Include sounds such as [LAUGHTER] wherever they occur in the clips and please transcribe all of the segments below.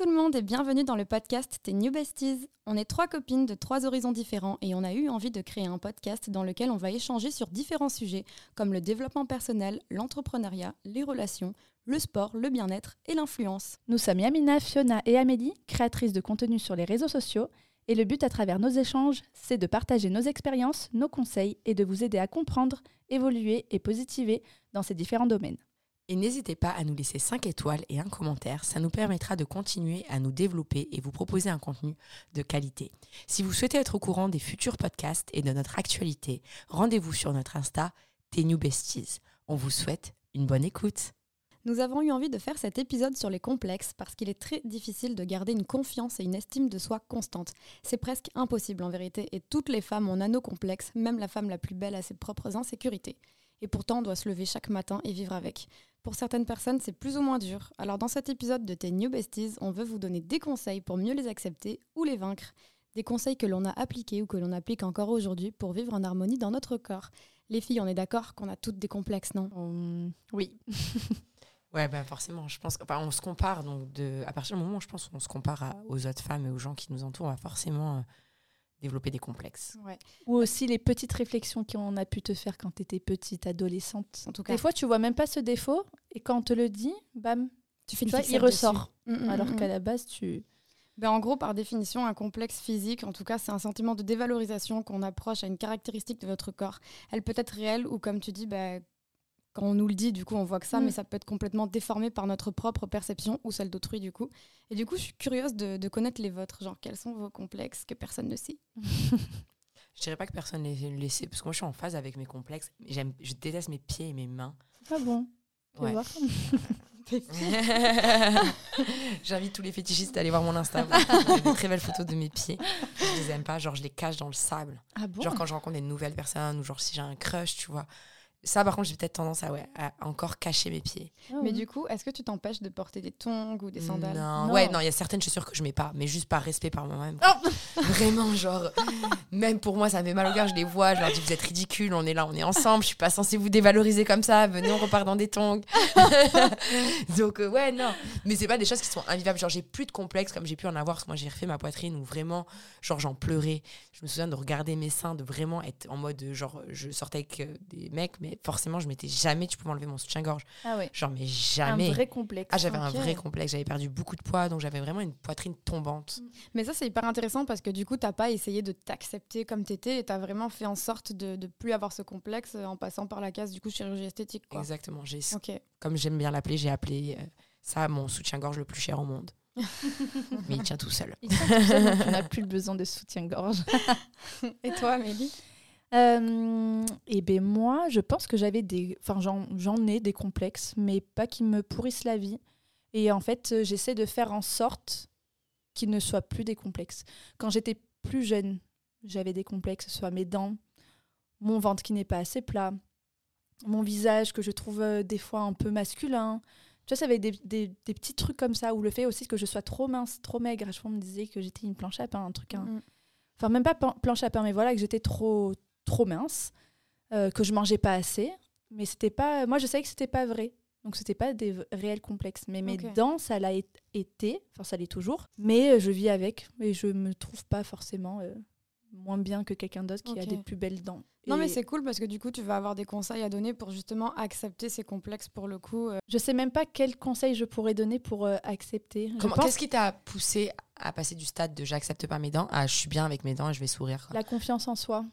tout le monde et bienvenue dans le podcast Tes New Besties. On est trois copines de trois horizons différents et on a eu envie de créer un podcast dans lequel on va échanger sur différents sujets comme le développement personnel, l'entrepreneuriat, les relations, le sport, le bien-être et l'influence. Nous sommes Yamina, Fiona et Amélie, créatrices de contenu sur les réseaux sociaux et le but à travers nos échanges, c'est de partager nos expériences, nos conseils et de vous aider à comprendre, évoluer et positiver dans ces différents domaines. Et n'hésitez pas à nous laisser 5 étoiles et un commentaire, ça nous permettra de continuer à nous développer et vous proposer un contenu de qualité. Si vous souhaitez être au courant des futurs podcasts et de notre actualité, rendez-vous sur notre Insta, New Besties. On vous souhaite une bonne écoute. Nous avons eu envie de faire cet épisode sur les complexes parce qu'il est très difficile de garder une confiance et une estime de soi constante. C'est presque impossible en vérité et toutes les femmes ont un nos complexes, même la femme la plus belle a ses propres insécurités. Et pourtant, on doit se lever chaque matin et vivre avec. Pour certaines personnes, c'est plus ou moins dur. Alors dans cet épisode de Tes New Besties, on veut vous donner des conseils pour mieux les accepter ou les vaincre. Des conseils que l'on a appliqués ou que l'on applique encore aujourd'hui pour vivre en harmonie dans notre corps. Les filles, on est d'accord qu'on a toutes des complexes, non? Hum, Oui. [LAUGHS] Ouais, bah forcément, je pense qu'on se compare, donc de, à partir du moment où je pense qu'on se compare à- aux autres femmes et aux gens qui nous entourent, on va forcément euh, développer des complexes. Ou aussi les petites réflexions qu'on a pu te faire quand tu étais petite, adolescente. En tout cas, Des fois, tu vois même pas ce défaut et quand on te le dit, bam, tu fais tu une vois, il ressort. Mm, mm, Alors mm, qu'à la base, tu... Ben, en gros, par définition, un complexe physique, en tout cas, c'est un sentiment de dévalorisation qu'on approche à une caractéristique de votre corps. Elle peut être réelle ou, comme tu dis, ben, quand on nous le dit, du coup, on voit que ça, Mm. mais ça peut être complètement déformé par notre propre perception ou celle d'autrui, du coup. Et du coup, je suis curieuse de, de connaître les vôtres. Genre, quels sont vos complexes que personne ne sait? [LAUGHS] Je dirais pas que personne ne les laissé, parce que moi je suis en phase avec mes complexes. J'aime, je déteste mes pieds et mes mains. Ah bon Ouais. voir [LAUGHS] [LAUGHS] J'invite tous les fétichistes à aller voir mon Insta. J'ai des très belles photos de mes pieds. Je les aime pas, genre je les cache dans le sable. Ah bon? Genre quand je rencontre des nouvelles personnes ou genre si j'ai un crush, tu vois. Ça par contre j'ai peut-être tendance à, ouais, à encore cacher mes pieds. Ah Mais du coup, est-ce que tu t'empêches de porter des tongs ou des sandales Non. Non. Ouais, non, il y a certaines chaussures que je mets pas, mais juste par respect par moi-même. Oh [LAUGHS] Vraiment, genre, même pour moi, ça me fait mal au cœur, je les vois, je leur dis, vous êtes ridicules, on est là, on est ensemble, je suis pas censée vous dévaloriser comme ça, venez, on repart dans des tongs. [LAUGHS] Donc, euh, ouais, non. Mais c'est pas des choses qui sont invivables. Genre, j'ai plus de complexe comme j'ai pu en avoir, parce que moi, j'ai refait ma poitrine où vraiment, genre, j'en pleurais. Je me souviens de regarder mes seins, de vraiment être en mode, genre, je sortais avec euh, des mecs, mais forcément, je m'étais jamais, tu peux m'enlever mon soutien-gorge. Ah ouais. Genre, mais jamais. Un vrai complexe. Ah, j'avais un vrai complexe, j'avais perdu beaucoup de poids, donc j'avais vraiment une poitrine tombante. Mais ça, c'est hyper intéressant parce que du coup, t'as pas essayé de t'accepter comme t'étais et t'as vraiment fait en sorte de, de plus avoir ce complexe en passant par la case du coup chirurgie esthétique. Quoi. Exactement. J'ai, Ok. Comme j'aime bien l'appeler, j'ai appelé euh, ça mon soutien-gorge le plus cher au monde. [LAUGHS] Mais il tient tout seul. Tout donc on n'a [LAUGHS] plus besoin de soutien-gorge. [LAUGHS] Et toi, Amélie? Euh, et ben moi, je pense que j'avais des, enfin j'en, ai des complexes, mais pas qui me pourrissent la vie. Et en fait, euh, j'essaie de faire en sorte qu'ils ne soient plus des complexes. Quand j'étais plus jeune, j'avais des complexes, que ce soit mes dents, mon ventre qui n'est pas assez plat, mon visage que je trouve euh, des fois un peu masculin. Tu vois, ça avait des, des, des petits trucs comme ça, ou le fait aussi que je sois trop mince, trop maigre. Chaque fois, on me disait que j'étais une planche à pain, un truc, un, Mm. enfin même pas planche à pain, mais voilà, que j'étais trop, trop mince, euh, que je mangeais pas assez. Mais c'était pas, moi je savais que c'était pas vrai. Donc c'était pas des réels complexes. Mais mes dents, ça l'a été, enfin ça l'est toujours. Mais euh, je vis avec et je me trouve pas forcément euh, moins bien que quelqu'un d'autre qui a des plus belles dents. Non, mais c'est cool parce que du coup, tu vas avoir des conseils à donner pour justement accepter ces complexes pour le coup. euh. Je sais même pas quel conseil je pourrais donner pour euh, accepter. Je Comment- pense Qu'est-ce qui t'a poussé à passer du stade de j'accepte pas mes dents à je suis bien avec mes dents et je vais sourire? Quoi. la confiance en soi.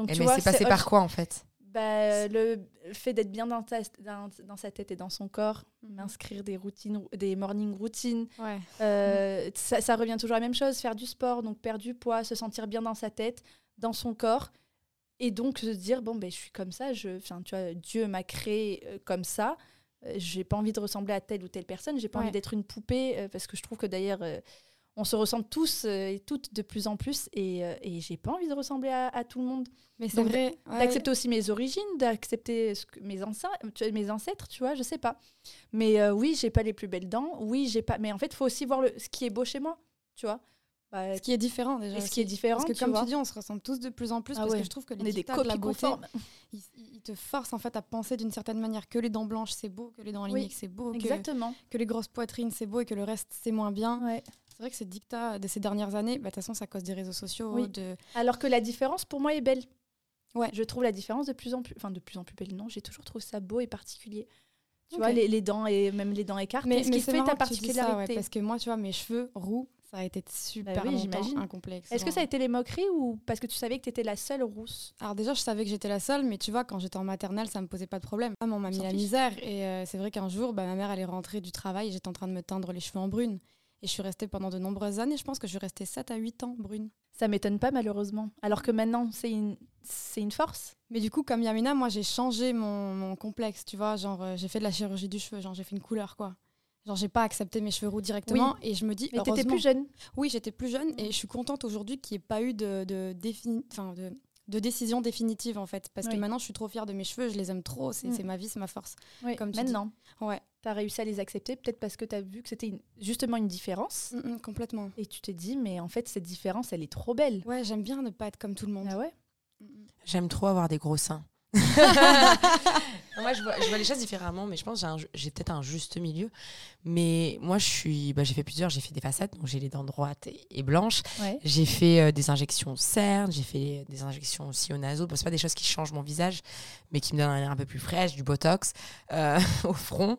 Donc Eh, tu Mais vois, c'est passé par quoi en fait? Bah, le fait d'être bien dans, ta- dans, dans sa tête et dans son corps, Mhm. m'inscrire des routines, des morning routines, Ouais. euh, ça, ça revient toujours à la même chose, faire du sport, donc perdre du poids, se sentir bien dans sa tête, dans son corps, et donc se dire bon ben je suis comme ça, je, tu vois, Dieu m'a créé euh, comme ça, euh, j'ai pas envie de ressembler à telle ou telle personne, j'ai pas Ouais. envie d'être une poupée euh, parce que je trouve que d'ailleurs euh, on se ressemble tous euh, et toutes de plus en plus et, euh, et j'ai pas envie de ressembler à, à tout le monde. Mais c'est vrai. ouais. D'accepter aussi mes origines, d'accepter ce que- mes, mes ancêtres, tu vois, je sais pas. Mais euh, oui, j'ai pas les plus belles dents. Oui, j'ai pas. Mais en fait, il faut aussi voir le, ce qui est beau chez moi, tu vois. Bah, Ce qui est différent déjà. Et ce qui est différent, Parce que tu comme vois. tu dis, on se ressemble tous de plus en plus Ah parce ouais. que je trouve que les de la beauté, ils, ils te te force en fait à penser d'une certaine manière que les dents blanches c'est beau, que les dents alignées Oui, que c'est beau, que, Exactement. que les grosses poitrines c'est beau et que le reste c'est moins bien. Ouais. C'est vrai que ces dictats de ces dernières années, bah, de toute façon, c'est à cause des réseaux sociaux. Oui. De... Alors que la différence pour moi est belle. Ouais. Je trouve la différence de plus en plus, enfin de plus en plus belle. Non, j'ai toujours trouvé ça beau et particulier. Tu vois, les, les dents et même les dents écartées. Mais, ce mais qui c'est fait ta ça, particularité. ouais, parce que moi, tu vois, mes cheveux roux, ça a été super Bah oui, j'imagine. un complexe. Est-ce que ça a été les moqueries ou parce que tu savais que tu étais la seule rousse? Alors déjà, je savais que j'étais la seule, mais tu vois, quand j'étais en maternelle, ça me posait pas de problème. Ah, on m'a mis la misère. Et euh, c'est vrai qu'un jour, bah, ma mère, elle est rentrée du travail et j'étais en train de me teindre les cheveux en brune. Et je suis restée pendant de nombreuses années. Je pense que je suis restée 7 à 8 ans brune. Ça m'étonne pas malheureusement. Alors que maintenant, c'est une, c'est une force. Mais du coup, comme Yamina, moi, j'ai changé mon, mon complexe, tu vois. Genre, euh, j'ai fait de la chirurgie du cheveu, genre, j'ai fait une couleur, quoi. Genre, j'ai pas accepté mes cheveux roux directement. Et je me dis, Mais t'étais plus jeune. Oui, j'étais plus jeune et je suis contente aujourd'hui qu'il n'y ait pas eu de, de, défini- enfin, de, de décision définitive, en fait. Parce Oui. que maintenant, je suis trop fière de mes cheveux, je les aime trop. C'est Mm. c'est ma vie, c'est ma force. Oui, Comme tu dis. maintenant. Ouais, Tu as réussi à les accepter, peut-être parce que tu as vu que c'était justement une différence. Mm, mm, complètement. Et tu t'es dit, mais en fait, cette différence, elle est trop belle. Ouais, j'aime bien ne pas être comme tout le monde. Ah ouais? J'aime trop avoir des gros seins. [LAUGHS] [LAUGHS] moi, je vois, je vois les choses différemment, mais je pense que j'ai peut-être un juste milieu. Mais moi, je suis, bah, j'ai fait plusieurs, j'ai fait des facettes, donc j'ai les dents droites et, et blanches. Ouais. J'ai fait euh, des injections cernes, j'ai fait des injections aussi au naso. Bon, c'est pas des choses qui changent mon visage, mais qui me donnent un air un peu plus fraîche, du botox euh, [LAUGHS] au front.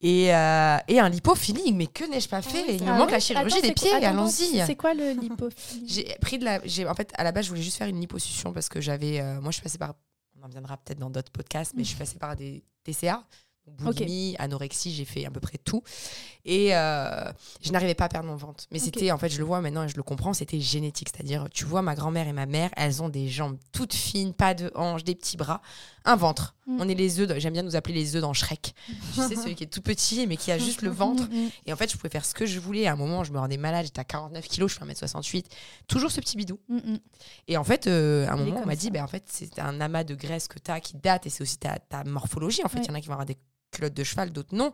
Et, euh, et un lipofilling, mais que n'ai-je pas fait? oui, Il me manque la Ah chirurgie Attends, des pieds, allons-y. C'est quoi le lipophilie J'ai pris de la. j'ai- En fait, à la base, je voulais juste faire une liposuction parce que j'avais. euh, moi, je suis passée par. On en viendra peut-être dans d'autres podcasts, mais je suis passée par des TCA. Boulimie, anorexie, j'ai fait à peu près tout. Et euh, je n'arrivais pas à perdre mon ventre. Mais c'était, en fait, je le vois maintenant et je le comprends, c'était génétique. C'est-à-dire, tu vois, ma grand-mère et ma mère, elles ont des jambes toutes fines, pas de hanches, des petits bras, un ventre. Mm. On est les œufs, j'aime bien nous appeler les œufs dans Shrek. tu sais, celui qui est tout petit, mais qui a juste le ventre. Mm, mm. Et en fait, je pouvais faire ce que je voulais. À un moment, je me rendais malade, j'étais à 49 kilos, je fais 1m68. Toujours ce petit bidou. Et en fait, euh, à un Il moment, on m'a dit, ben, en fait, c'est un amas de graisse que tu as qui date et c'est aussi ta, ta morphologie. En fait, il Ouais. y en a qui vont avoir des culottes de cheval, d'autres non.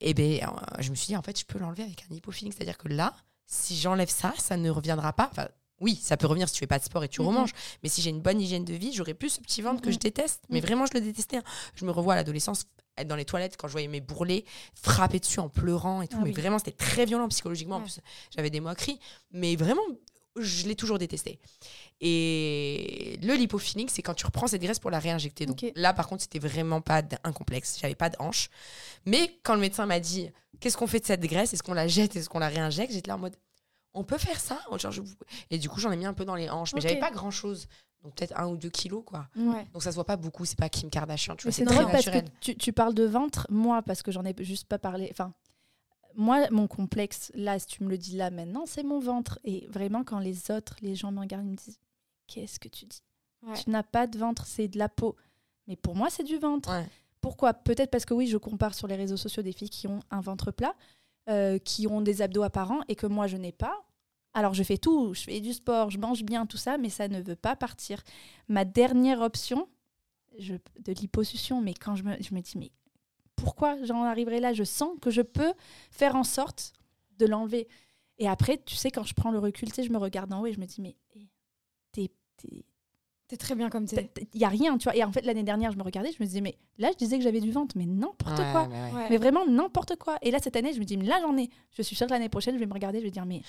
Et ben, euh, je me suis dit, en fait, je peux l'enlever avec un hypofilling. C'est-à-dire que là, si j'enlève ça, ça ne reviendra pas. Enfin, oui, ça peut revenir si tu fais pas de sport et tu Mhm. remanges. Mais si j'ai une bonne hygiène de vie, j'aurais plus ce petit ventre que Mhm. je déteste. Mais Mhm. vraiment, je le détestais. hein. Je me revois à l'adolescence être dans les toilettes quand je voyais mes bourrelets frapper dessus en pleurant et tout. Ah mais oui. vraiment, c'était très violent psychologiquement. En plus, j'avais des moqueries. Mais vraiment, je l'ai toujours détesté. Et le lipofilling, c'est quand tu reprends cette graisse pour la réinjecter. Donc là, par contre, c'était vraiment pas un complexe. J'avais pas de hanche. Mais quand le médecin m'a dit Qu'est-ce qu'on fait de cette graisse? Est-ce qu'on la jette? Est-ce qu'on la réinjecte J'étais là en mode On peut faire ça Genre, je- Et du coup, j'en ai mis un peu dans les hanches. Mais Ok. j'avais pas grand chose. Donc peut-être un ou deux kilos, quoi. Ouais. Donc ça se voit pas beaucoup. C'est pas Kim Kardashian. Tu vois, c'est drôle parce que tu, tu parles de ventre, moi, parce que j'en ai juste pas parlé. Enfin, moi, mon complexe, là, si tu me le dis là maintenant, c'est mon ventre. Et vraiment, quand les autres, les gens me regardent, ils me disent Qu'est-ce que tu dis? Ouais. Tu n'as pas de ventre, c'est de la peau. Mais pour moi, c'est du ventre. Ouais. Pourquoi? Peut-être parce que oui, je compare sur les réseaux sociaux des filles qui ont un ventre plat, euh, qui ont des abdos apparents et que moi, je n'ai pas. Alors, je fais tout, je fais du sport, je mange bien, tout ça, mais ça ne veut pas partir. Ma dernière option, je, de l'hyposuction, mais quand je me, je me dis, mais pourquoi j'en arriverai là? Je sens que je peux faire en sorte de l'enlever. Et après, tu sais, quand je prends le recul, tu sais, je me regarde en haut et je me dis, mais eh, t'es- t'es- très bien comme t'es. il y a rien, tu vois. Et en fait, l'année dernière, je me regardais, je me disais, mais là, je disais que j'avais du ventre, mais n'importe Ouais, quoi. mais ouais. Ouais. Mais vraiment n'importe quoi. Et là, cette année, je me dis, mais là, j'en ai. Je suis sûre que l'année prochaine, je vais me regarder, je vais dire, mais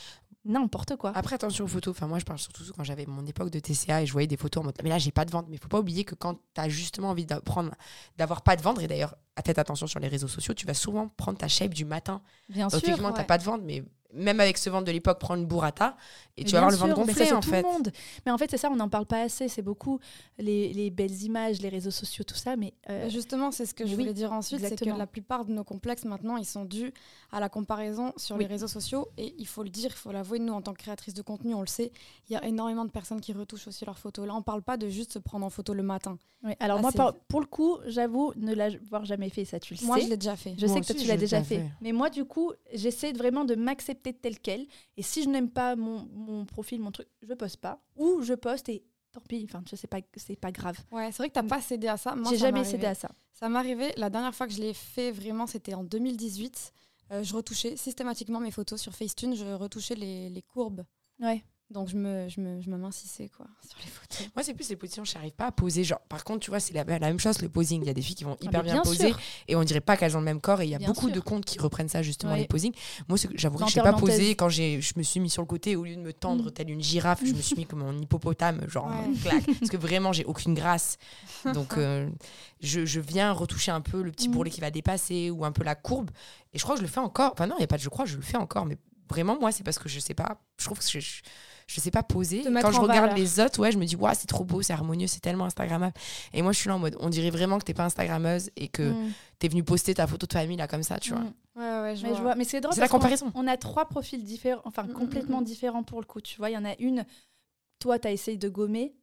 n'importe quoi. Après, attention aux photos. Enfin, moi, je parle surtout quand j'avais mon époque de TCA et je voyais des photos en mode, mais là, j'ai pas de ventre. Mais faut pas oublier que quand tu as justement envie d'apprendre, d'avoir pas de ventre, et d'ailleurs, faites attention sur les réseaux sociaux, tu vas souvent prendre ta shape du matin. Bien Donc, sûr. effectivement, t'as ouais. pas de ventre, mais même avec ce ventre de l'époque, prends une burrata et tu vas avoir le bien ventre sûr, mais ça, gonflé, c'est en tout fait. le monde. Mais en fait, c'est ça, on n'en parle pas assez. C'est beaucoup les, les belles images, les réseaux sociaux, tout ça. Mais euh, Justement, c'est ce que je oui, voulais dire ensuite, c'est que la plupart de nos complexes maintenant, ils sont dus à la comparaison sur Oui. les réseaux sociaux. Et il faut le dire, il faut l'avouer, nous, en tant que créatrices de contenu, on le sait, il y a énormément de personnes qui retouchent aussi leurs photos. Là, on parle pas de juste se prendre en photo le matin. ouais. alors Ah, moi, pour le coup, j'avoue ne l'avoir jamais fait. Ça, tu le Moi, sais. je l'ai déjà fait. Je Moi sais que toi, tu l'as déjà fait. fait. Mais moi, du coup, j'essaie vraiment de m'accepter tel quel. Et si je n'aime pas mon, mon profil, mon truc, je poste pas. Ou je poste et tant pis. Enfin, tu sais, c'est pas, c'est pas grave. Ouais, c'est vrai que t'as pas cédé à ça. Moi, J'ai jamais cédé à ça. Ça m'est arrivé, la dernière fois que je l'ai fait vraiment, c'était en 2018. Euh, je retouchais systématiquement mes photos sur Facetune, je retouchais les, les courbes Ouais. Donc je me, je me, je m'amincissais quoi sur les photos. Moi, c'est plus les positions, je n'arrive pas à poser. Genre, par contre, tu vois, c'est la, la même chose, le posing. Il y a des filles qui vont hyper Ah, mais bien, bien poser sûr. et on dirait pas qu'elles ont le même corps. Et il y a Bien beaucoup sûr. de comptes qui reprennent ça, justement, Ouais. les posings. Moi, j'avoue que je sais pas poser. Quand j'ai, je me suis mis sur le côté, au lieu de me tendre Mm. telle une girafe, je me suis mis [LAUGHS] comme un hippopotame, genre, Ouais. claque. Parce que [LAUGHS] vraiment, j'ai aucune grâce. Donc, euh, je, je viens retoucher un peu le petit Mm. bourrelet qui va dépasser ou un peu la courbe. Et je crois que je le fais encore. Enfin, non, il n'y a pas de je crois, je le fais encore. Mais vraiment, moi, c'est parce que je sais pas. Je trouve que je, je, je sais pas poser. Quand je regarde valeur. les autres, ouais, je me dis, waouh, c'est trop beau, c'est harmonieux, c'est tellement Instagrammable. Et moi, je suis là en mode, on dirait vraiment que t'es pas Instagrammeuse et que Mm. t'es venue poster ta photo de famille là comme ça, tu vois. Mm. Ouais, ouais, je Mais vois. je vois. Mais c'est drôle. C'est la comparaison. On a trois profils différents, enfin Mm, mm, complètement différents pour le coup. Tu vois, il y en a une, toi, tu as essayé de gommer,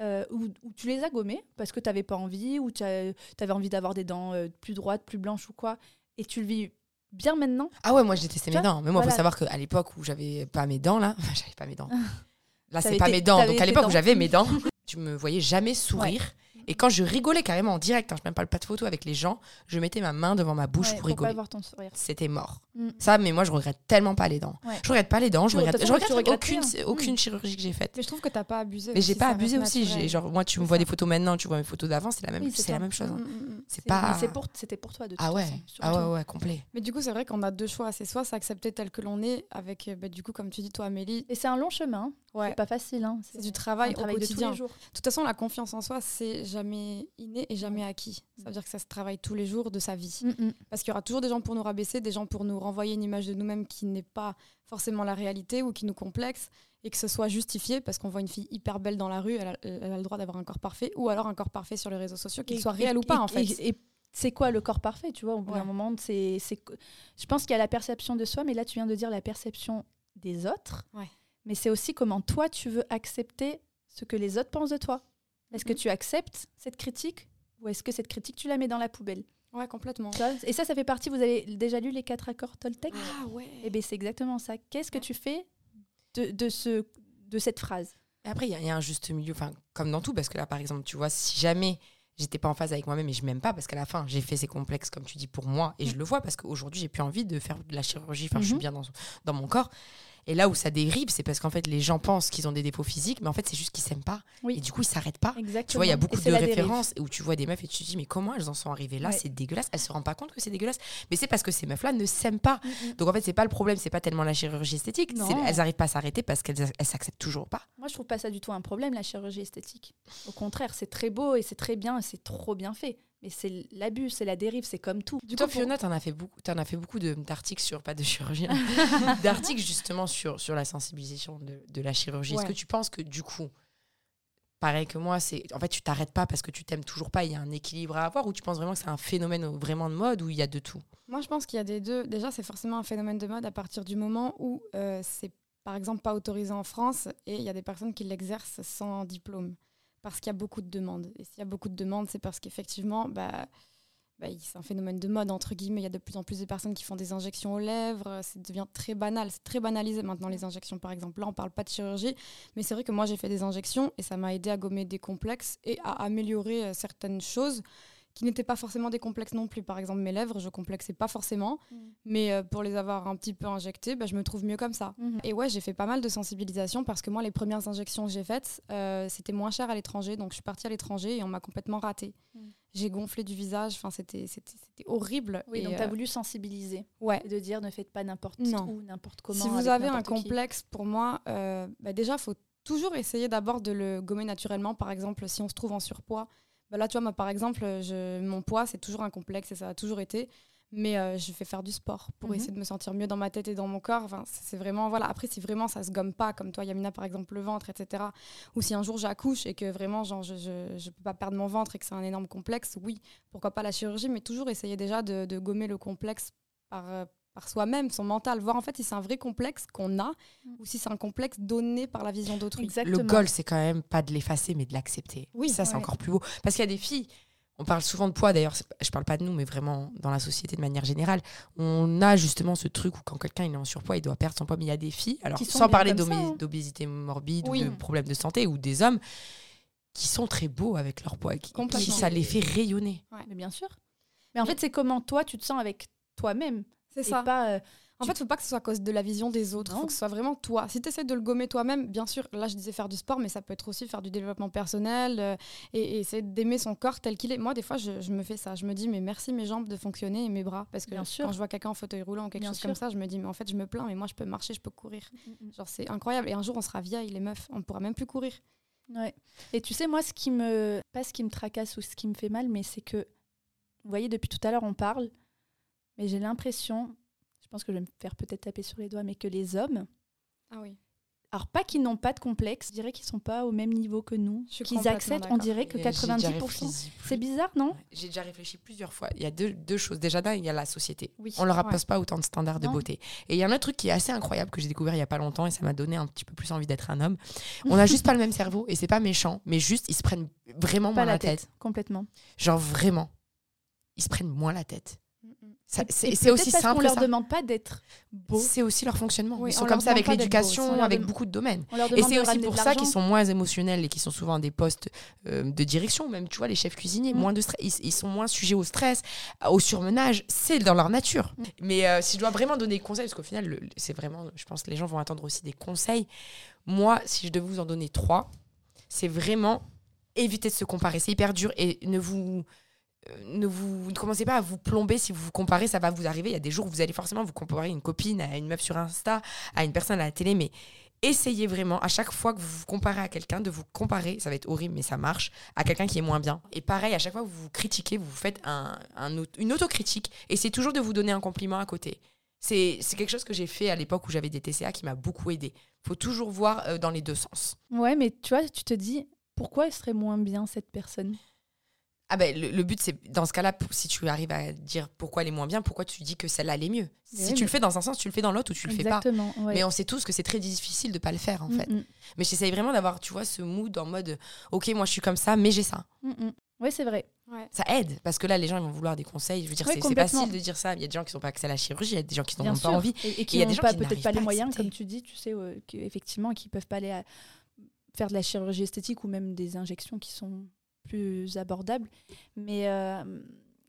euh, ou, ou tu les as gommés parce que tu n'avais pas envie, ou tu avais envie d'avoir des dents euh, plus droites, plus blanches ou quoi, et tu le vis bien maintenant. Ah ouais, moi j'ai testé mes dents. Mais moi, il voilà. faut savoir qu'à l'époque où j'avais pas mes dents, là, [LAUGHS] j'avais pas mes dents. [LAUGHS] Là, c'est pas mes dents. Donc à l'époque où j'avais [LAUGHS] mes dents, tu me voyais jamais sourire. Et quand je rigolais carrément en direct, hein, je même pas le pas de photo avec les gens, je mettais ma main devant ma bouche Ouais, pour pas rigoler. voir ton sourire. C'était mort. Mm. Ça, mais moi, je regrette tellement pas les dents. Ouais. Je regrette pas les dents, je regrette, je regrette aucune, aucune Mm. chirurgie que j'ai faite. Mais je trouve que t'as pas abusé. Mais j'ai pas abusé aussi. J'ai- Genre, moi, tu me vois des photos maintenant, tu vois mes photos d'avant, c'est la même, Oui, c'est c'est la même chose. hein. Mm, mm. C'est pas. pour, c'était pour toi de toute Ah ouais. façon. Ah ouais, ouais, complet. Mais du coup, c'est vrai qu'on a deux choix. C'est soit s'accepter tel que l'on est, avec, euh, bah, du coup, comme tu dis, toi, Amélie, Et c'est un long chemin. Ouais, C'est pas facile. Hein. c'est du un travail au travail de tous quotidien. les jours. De toute façon, la confiance en soi, c'est jamais inné et jamais acquis. Ça veut dire que ça se travaille tous les jours de sa vie. Mm, mm. Parce qu'il y aura toujours des gens pour nous rabaisser, des gens pour nous renvoyer une image de nous-mêmes qui n'est pas forcément la réalité ou qui nous complexe et que ce soit justifié parce qu'on voit une fille hyper belle dans la rue, elle a, elle a le droit d'avoir un corps parfait ou alors un corps parfait sur les réseaux sociaux, qu'il soit et- réel ou pas et- en fait. Et, c'est quoi le corps parfait, tu vois? Au bout Ouais. d'un moment, c'est, je pense qu'il y a la perception de soi, mais là, tu viens de dire la perception des autres. Ouais. Mais c'est aussi comment toi, tu veux accepter ce que les autres pensent de toi. Est-ce que Mhm. tu acceptes cette critique ou est-ce que cette critique, tu la mets dans la poubelle? Ouais, complètement. Et ça, ça fait partie, vous avez déjà lu les quatre accords Toltec? Ah ouais. Eh bien, c'est exactement ça. Qu'est-ce que tu fais de, de, ce, de cette phrase? Et après, il y, a- il y a un juste milieu, enfin, comme dans tout, parce que là, par exemple, tu vois, si jamais j'étais pas en phase avec moi-même et je m'aime pas, parce qu'à la fin, j'ai fait ces complexes, comme tu dis, pour moi, et je le vois, parce qu'aujourd'hui, j'ai plus envie de faire de la chirurgie, enfin, je suis Mhm. bien dans, dans mon corps. Et là où ça dérive, c'est parce qu'en fait, les gens pensent qu'ils ont des défauts physiques, mais en fait, c'est juste qu'ils s'aiment pas. Oui. Et du coup, ils s'arrêtent pas. Exactement. Tu vois, il y a beaucoup de la dérive. références où tu vois des meufs et tu te dis, mais comment elles en sont arrivées là? Ouais. C'est dégueulasse. Elles se rendent pas compte que c'est dégueulasse. Mais c'est parce que ces meufs-là ne s'aiment pas. Mm, mm. Donc en fait, c'est pas le problème, c'est pas tellement la chirurgie esthétique. Elles arrivent pas à s'arrêter parce qu'elles elles s'acceptent toujours pas. Moi, je trouve pas ça du tout un problème, la chirurgie esthétique. Au contraire, c'est très beau et c'est très bien, et c'est trop bien fait. Mais c'est l'abus, c'est la dérive, c'est comme tout. Du Toi, Fiona, t'en as fait beaucoup, t'en as fait beaucoup de- d'articles sur, pas de chirurgie, hein, [LAUGHS] d'articles justement sur, sur la sensibilisation de, de la chirurgie. Est-ce que tu penses que du coup, pareil que moi, c'est en fait tu t'arrêtes pas parce que tu t'aimes toujours pas, il y a un équilibre à avoir ou tu penses vraiment que c'est un phénomène vraiment de mode où il y a de tout? Moi, je pense qu'il y a des deux. Déjà, c'est forcément un phénomène de mode à partir du moment où euh, c'est, par exemple, pas autorisé en France et il y a des personnes qui l'exercent sans diplôme. Parce qu'il y a beaucoup de demandes. Et s'il y a beaucoup de demandes, c'est parce qu'effectivement, bah, bah, c'est un phénomène de mode, entre guillemets. Il y a de plus en plus de personnes qui font des injections aux lèvres. Ça devient très banal. C'est très banalisé maintenant, les injections, par exemple. Là, on parle pas de chirurgie. Mais c'est vrai que moi, j'ai fait des injections et ça m'a aidé à gommer des complexes et à améliorer euh, certaines choses qui n'étaient pas forcément des complexes non plus. Par exemple, mes lèvres, je complexais pas forcément. Mais euh, pour les avoir un petit peu injectées, bah, je me trouve mieux comme ça. Mhm. Et ouais, j'ai fait pas mal de sensibilisation parce que moi, les premières injections que j'ai faites, euh, c'était moins cher à l'étranger. Donc, je suis partie à l'étranger et on m'a complètement ratée. Mm. J'ai gonflé du visage. Enfin, c'était horrible. Oui, Et, donc tu as euh, voulu sensibiliser. ouais. Et de dire ne faites pas n'importe où, n'importe comment. Si vous avez un qui. complexe, pour moi, euh, bah, déjà, il faut toujours essayer d'abord de le gommer naturellement. Par exemple, si on se trouve en surpoids, bah là, tu vois, moi, par exemple, je, mon poids, c'est toujours un complexe et ça a toujours été. Mais euh, je fais faire du sport pour Mhm. essayer de me sentir mieux dans ma tête et dans mon corps. Enfin, c'est vraiment, voilà. Après, si vraiment ça se gomme pas, comme toi, Yamina, par exemple, le ventre, etc. Ou si un jour j'accouche et que vraiment, genre, je, je, je peux pas perdre mon ventre et que c'est un énorme complexe, oui, pourquoi pas la chirurgie, mais toujours essayer déjà de, de gommer le complexe par, euh, par soi-même, son mental, voir en fait si c'est un vrai complexe qu'on a Mm. ou si c'est un complexe donné par la vision d'autrui. Exactement. Le goal, c'est quand même pas de l'effacer, mais de l'accepter. Oui, ça, c'est ouais. encore plus beau. Parce qu'il y a des filles, on parle souvent de poids, d'ailleurs, je parle pas de nous, mais vraiment dans la société de manière générale. On a justement ce truc où quand quelqu'un il est en surpoids, il doit perdre son poids, mais il y a des filles, alors sans parler hein. d'obésité morbide Oui. ou de problèmes de santé, ou des hommes qui sont très beaux avec leur poids, qui, qui ça les fait rayonner. Mais bien sûr. Mais en fait, c'est comment toi, tu te sens avec toi-même. C'est ça. pas. euh, En fait, faut pas que ce soit à cause de la vision des autres. Non. Faut que ce soit vraiment toi. Si tu essaies de le gommer toi-même, bien sûr, là je disais faire du sport, mais ça peut être aussi faire du développement personnel euh, et, et essayer d'aimer son corps tel qu'il est. Moi, des fois, je, je me fais ça. Je me dis, mais merci mes jambes de fonctionner et mes bras. Parce que Bien sûr. quand je vois quelqu'un en fauteuil roulant ou quelque Bien chose sûr. comme ça, je me dis, mais en fait, je me plains, mais moi, je peux marcher, je peux courir. Genre, c'est incroyable. Et un jour, on sera vieilles, les meufs. On pourra même plus courir. Ouais. Et tu sais, moi, ce qui me. Pas ce qui me tracasse ou ce qui me fait mal, mais c'est que. Vous voyez, depuis tout à l'heure, on parle, mais j'ai l'impression. Je pense que je vais me faire peut-être taper sur les doigts, mais que les hommes. Ah oui. Alors, pas qu'ils n'ont pas de complexe, je dirais qu'ils sont pas au même niveau que nous. Qu'ils acceptent, on dirait que Et j'ai déjà 90%. réfléchi plus- C'est bizarre, non J'ai déjà réfléchi plusieurs fois. Il y a deux, deux choses. Déjà, d'un, il y a la société. Oui. On leur Ouais. impose pas autant de standards de beauté. Et il y a un autre truc qui est assez incroyable que j'ai découvert il y a pas longtemps et ça m'a donné un petit peu plus envie d'être un homme. On a juste pas le même cerveau et c'est pas méchant, mais juste ils se prennent vraiment Pas moins la la tête, tête. complètement. Genre vraiment. Ils se prennent moins la tête. C'est aussi parce simple. leur ça. demande pas d'être beau. C'est aussi leur fonctionnement. Oui, ils on sont comme ça avec l'éducation, on avec beaucoup de domaines. On Et c'est aussi pour ça qu'ils sont moins émotionnels et qu'ils sont souvent des postes euh, de direction, même tu vois les chefs cuisiniers, Mm. moins de stress, ils, ils sont moins sujets au stress, au surmenage, c'est dans leur nature. Mm. Mais euh, si je dois vraiment donner des conseils, parce qu'au final c'est vraiment, je pense que les gens vont attendre aussi des conseils. Moi, si je devais vous en donner trois, c'est vraiment éviter de se comparer, c'est hyper dur et ne vous ne vous ne commencez pas à vous plomber si vous vous comparez, ça va vous arriver. Il y a des jours où vous allez forcément vous comparer une copine à une meuf sur Insta, à une personne à la télé, mais essayez vraiment à chaque fois que vous vous comparez à quelqu'un de vous comparer, ça va être horrible mais ça marche, à quelqu'un qui est moins bien. Et pareil, à chaque fois que vous vous critiquez, vous vous faites une autocritique, essayez toujours de vous donner un compliment à côté. C'est c'est quelque chose que j'ai fait à l'époque où j'avais des TCA qui m'a beaucoup aidé. faut toujours voir euh, dans les deux sens. Ouais, mais tu vois, tu te dis, pourquoi elle serait moins bien, cette personne? Ah ben, le, le but, c'est dans ce cas-là, si tu arrives à dire pourquoi elle est moins bien, pourquoi tu dis que celle-là allait mieux? Mais Si oui, tu le fais dans un sens, tu le fais dans l'autre ou tu le fais pas. Exactement. ouais. Mais on sait tous que c'est très difficile de pas le faire en fait. Mm, mm, Mais j'essaye vraiment d'avoir, tu vois, ce mood en mode, ok, moi je suis comme ça, mais j'ai ça. mm, mm. Ouais, c'est vrai. Ouais. Ça aide parce que là, les gens ils vont vouloir des conseils. Je veux dire, Ouais, c'est- facile de dire ça. Il y a des gens qui sont pas accès à la chirurgie, il y a des gens qui n'en ont sûr. pas envie. Et, et qui n'ont pas peut-être pas les moyens, comme tu dis, tu sais, euh, qu'effectivement, qui peuvent pas aller à faire de la chirurgie esthétique ou même des injections qui sont plus abordables. Mais euh,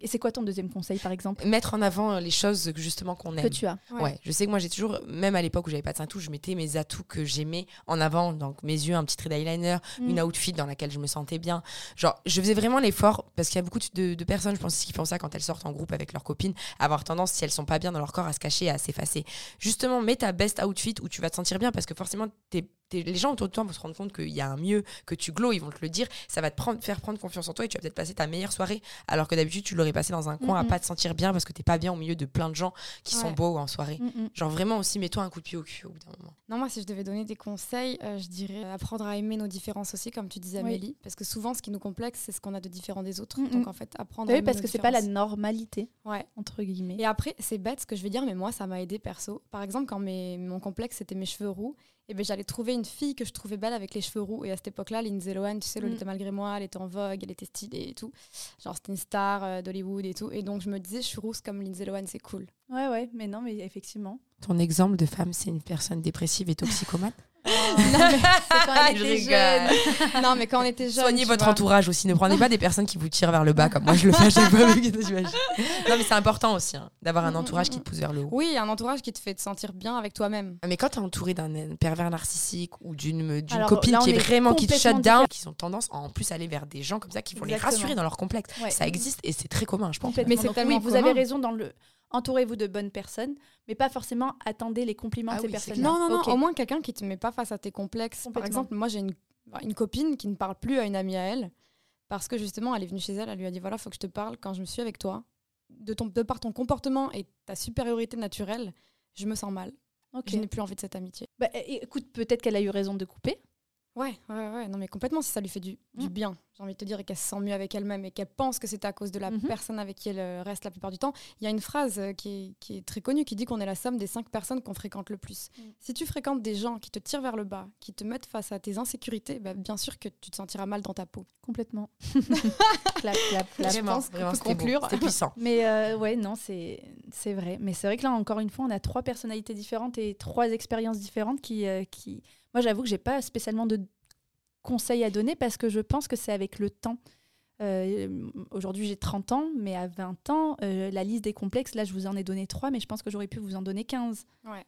et c'est quoi ton deuxième conseil, par exemple, Mettre en avant les choses que justement qu'on aime. que tu as Ouais. je sais que moi j'ai toujours, même à l'époque où j'avais pas de sein tout, je mettais mes atouts que j'aimais en avant, donc mes yeux, un petit trait d'eyeliner, Mm. une outfit dans laquelle je me sentais bien. Genre, je faisais vraiment l'effort parce qu'il y a beaucoup de, de personnes, je pense, qui font ça quand elles sortent en groupe avec leurs copines, à avoir tendance, si elles sont pas bien dans leur corps, à se cacher, à s'effacer. Justement, mets ta best outfit où tu vas te sentir bien parce que forcément, t'es- les gens autour de toi vont se rendre compte qu'il y a un mieux, que tu glows, ils vont te le dire. Ça va te prendre, faire prendre confiance en toi et tu vas peut-être passer ta meilleure soirée alors que d'habitude, tu l'aurais passé dans un coin à Mhm. pas te sentir bien parce que t'es pas bien au milieu de plein de gens qui sont beaux en soirée. Mm, mm. Genre vraiment aussi, mets-toi un coup de pied au cul au bout d'un moment. Non, moi, si je devais donner des conseils, euh, je dirais apprendre à aimer nos différences aussi, comme tu disais, Oui. Amélie. Parce que souvent, ce qui nous complexe, c'est ce qu'on a de différent des autres. Mm, Donc, mm. en fait, apprendre à oui, aimer parce nos que c'est pas la normalité, Ouais. entre guillemets. Et après, c'est bête ce que je vais dire, mais moi, ça m'a aidé perso. Par exemple, quand mes, mon complexe, c'était mes cheveux roux, et ben, j'allais trouver une fille que je trouvais belle avec les cheveux roux. Et à cette époque-là, Lindsay Lohan, tu sais, Lolita Mm. malgré moi, elle était en vogue, elle était stylée et tout. Genre, c'était une star euh, d'Hollywood et tout. Et donc, je me disais, je suis rousse comme Lindsay Lohan, c'est cool. Ouais, ouais, mais non, mais effectivement. Ton exemple de femme, c'est une personne dépressive et toxicomane? Non, mais quand [LAUGHS] elle Je était rigole. jeune. non, mais quand on était jeune. Soignez votre vois. entourage aussi. Ne prenez pas des personnes qui vous tirent vers le bas comme moi je le fais à chaque fois. [LAUGHS] j'imagine. non, mais c'est important aussi hein, d'avoir un Mm, mm, entourage mm, qui te pousse vers le haut. Oui, un entourage qui te fait te sentir bien avec toi-même. Mais quand t'es entouré d'un pervers narcissique ou d'une copine là, qui est vraiment qui te shut down, qui ont tendance à en plus aller vers des gens comme ça qui vont les rassurer dans leur complexe. Ouais. Ça existe et c'est très commun, je pense. Mais c'est oui, vous commun. avez raison dans le. Entourez-vous de bonnes personnes, mais pas forcément attendez les compliments Ah de ces oui, personnes. Non, non, non, Ok. au moins quelqu'un qui te met pas face à tes complexes. Par exemple, moi j'ai une, une copine qui ne parle plus à une amie à elle parce que justement elle est venue chez elle, elle lui a dit voilà, faut que je te parle quand je me suis avec toi. De, ton, de par ton comportement et ta supériorité naturelle, je me sens mal. Ok. Je n'ai plus envie de cette amitié. Bah, écoute, peut-être qu'elle a eu raison de couper. Ouais, ouais, ouais, non mais complètement si ça lui fait du, du Mm. bien, j'ai envie de te dire, et qu'elle se sent mieux avec elle-même et qu'elle pense que c'est à cause de la Mhm. personne avec qui elle euh, reste la plupart du temps. Il y a une phrase euh, qui est, qui est très connue qui dit qu'on est la somme des cinq personnes qu'on fréquente le plus. Mm. Si tu fréquentes des gens qui te tirent vers le bas, qui te mettent face à tes insécurités, bah, bien sûr que tu te sentiras mal dans ta peau. Complètement. [LAUGHS] clap, clap, clap. Vraiment, pense qu'on vraiment, peut conclure. C'était puissant. Mais euh, ouais, non, c'est c'est vrai. Mais c'est vrai que là, encore une fois, on a trois personnalités différentes et trois expériences différentes qui. euh, qui... Moi, j'avoue que j'ai pas spécialement de conseils à donner parce que je pense que c'est avec le temps. Euh, Aujourd'hui, j'ai 30 ans, mais à 20 ans, euh, la liste des complexes, là, je vous en ai donné 3, mais je pense que j'aurais pu vous en donner 15. Ouais.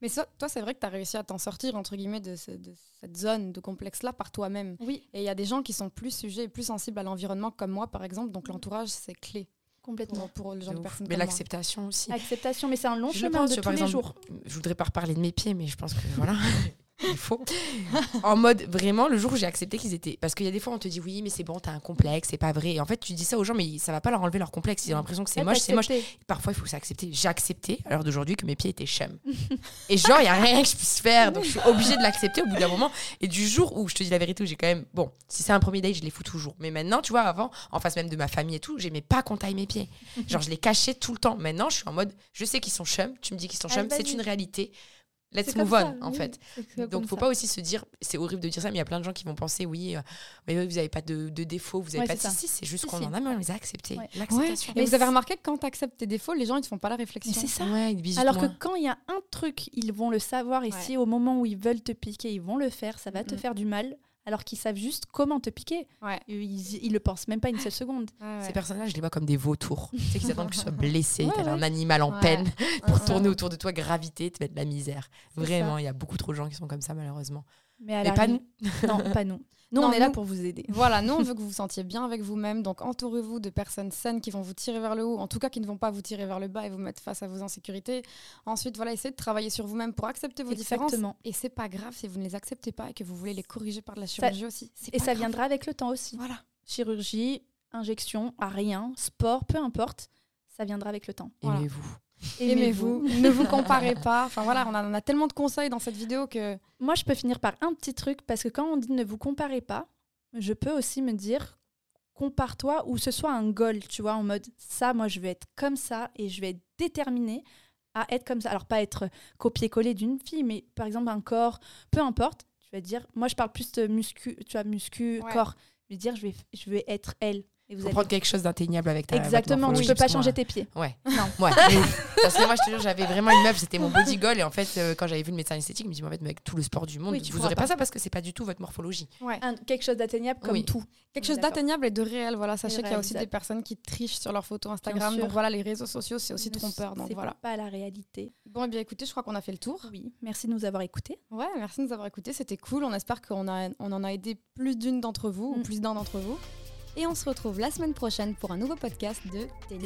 Mais ça, toi, c'est vrai que tu as réussi à t'en sortir, entre guillemets, de, ce- de cette zone de complexe-là par toi-même. Oui, Et il y a des gens qui sont plus sujets et plus sensibles à l'environnement, comme moi, par exemple. Donc, l'entourage, c'est clé complètement. pour, pour le genre De personnes Mais comme moi. l'acceptation aussi. Acceptation, mais c'est un long Je chemin pense, de tous vois, par les exemple, jours. Je voudrais pas reparler de mes pieds, mais je pense que voilà. [LAUGHS] Il faut. [LAUGHS] En mode, vraiment, le jour où j'ai accepté qu'ils étaient. Parce qu'il y a des fois, on te dit oui, mais c'est bon, t'as un complexe, c'est pas vrai. Et en fait, tu dis ça aux gens, mais ça va pas leur enlever leur complexe. Ils ont l'impression que c'est moche, c'est moche. Parfois, il faut s'accepter. J'ai accepté, à l'heure d'aujourd'hui, que mes pieds étaient chum. [LAUGHS] et genre, il y a rien que je puisse faire. Donc, je suis obligée de l'accepter au bout d'un moment. Et du jour où, je te dis la vérité, où j'ai quand même. Bon, si c'est un premier date, je les fous toujours. Mais maintenant, tu vois, avant, en face même de ma famille et tout, j'aimais pas qu'on taille mes pieds. Genre, je les cachais tout le temps. Maintenant, je suis en mode, je sais qu'ils sont chum. Tu me dis qu'ils sont Allez, chum, c'est une réalité. Let's move on, ça, en oui, fait. Donc, faut ça. pas aussi se dire, c'est horrible de dire ça, mais il y a plein de gens qui vont penser, oui, euh, mais vous n'avez pas de, de défauts, vous avez Ouais, pas de. c'est ça. Si, si, c'est juste qu'on si. en a, mais on les a acceptés. Ouais. L'acceptation. Et Mais vous avez remarqué que quand tu acceptes tes défauts, les gens, ils te font pas la réflexion. C'est ça. Bisou Alors que quand il y a un truc, ils vont le savoir et Ouais. si au moment où ils veulent te piquer, ils vont le faire, ça va te Mhm. faire du mal, alors qu'ils savent juste comment te piquer. Ouais. Ils, ils le pensent même pas une seule seconde. Ouais, Ces personnes-là, je les vois comme des vautours. [LAUGHS] tu sais qu'ils attendent que tu sois blessé, Ouais, tel ouais. un animal en Ouais. peine, [LAUGHS] pour tourner autour de toi, graviter, te mettre de la misère. Vraiment, il y a beaucoup trop de gens qui sont comme ça, malheureusement. Mais, à Mais pas nous. Non, pas nous. [LAUGHS] Nous, Non, on est là pour vous aider. [LAUGHS] Voilà, nous, on veut [LAUGHS] que vous vous sentiez bien avec vous-même. Donc, entourez-vous de personnes saines qui vont vous tirer vers le haut, en tout cas qui ne vont pas vous tirer vers le bas et vous mettre face à vos insécurités. Ensuite, voilà, essayez de travailler sur vous-même pour accepter vos différences. Exactement. Et c'est pas grave si vous ne les acceptez pas et que vous voulez les corriger par de la chirurgie aussi. Et ça grave. viendra avec le temps aussi. Voilà. Chirurgie, injection, à rien, sport, peu importe, ça viendra avec le temps. Voilà. Aimez-vous. Ne vous comparez pas. Enfin voilà, on a, on a tellement de conseils dans cette vidéo que. Moi, je peux finir par un petit truc parce que quand on dit ne vous comparez pas, je peux aussi me dire compare-toi ou ce soit un goal, tu vois, en mode ça, moi, je vais être comme ça et je vais être déterminée à être comme ça. Alors, pas être copier-coller d'une fille, mais par exemple, un corps, peu importe, je vais dire, moi, je parle plus de muscu, tu vois, muscu, Ouais. corps. Je vais dire, je vais, je vais être elle. Et vous Faut allez- prendre quelque chose d'atteignable avec ta Exactement, tu peux pas changer tes pieds. Ouais. Non. [LAUGHS] Ouais. Parce que moi, je te jure, j'avais vraiment une meuf, c'était mon body goal. Et en fait, euh, quand j'avais vu le médecin esthétique, il me dit, mais en fait, avec tout le sport du monde, Oui, tu vous aurez pas. pas. ça parce que c'est pas du tout votre morphologie. Ouais. Un- quelque chose d'atteignable comme Oui. tout. Quelque chose d'atteignable et de réel. Voilà, sachez qu'il y a aussi des personnes qui trichent sur leurs photos Instagram. Donc voilà, les réseaux sociaux, c'est aussi trompeur. Donc c'est voilà. pas la réalité. Bon, et bien écoutez, je crois qu'on a fait le tour. Oui, merci de nous avoir écoutés. Ouais, merci de nous avoir écoutés. C'était cool. On espère qu'on a, on en a aidé plus d'une d'entre vous ou Mm. plus d'un d'entre vous. Et on se retrouve la semaine prochaine pour un nouveau podcast de Tes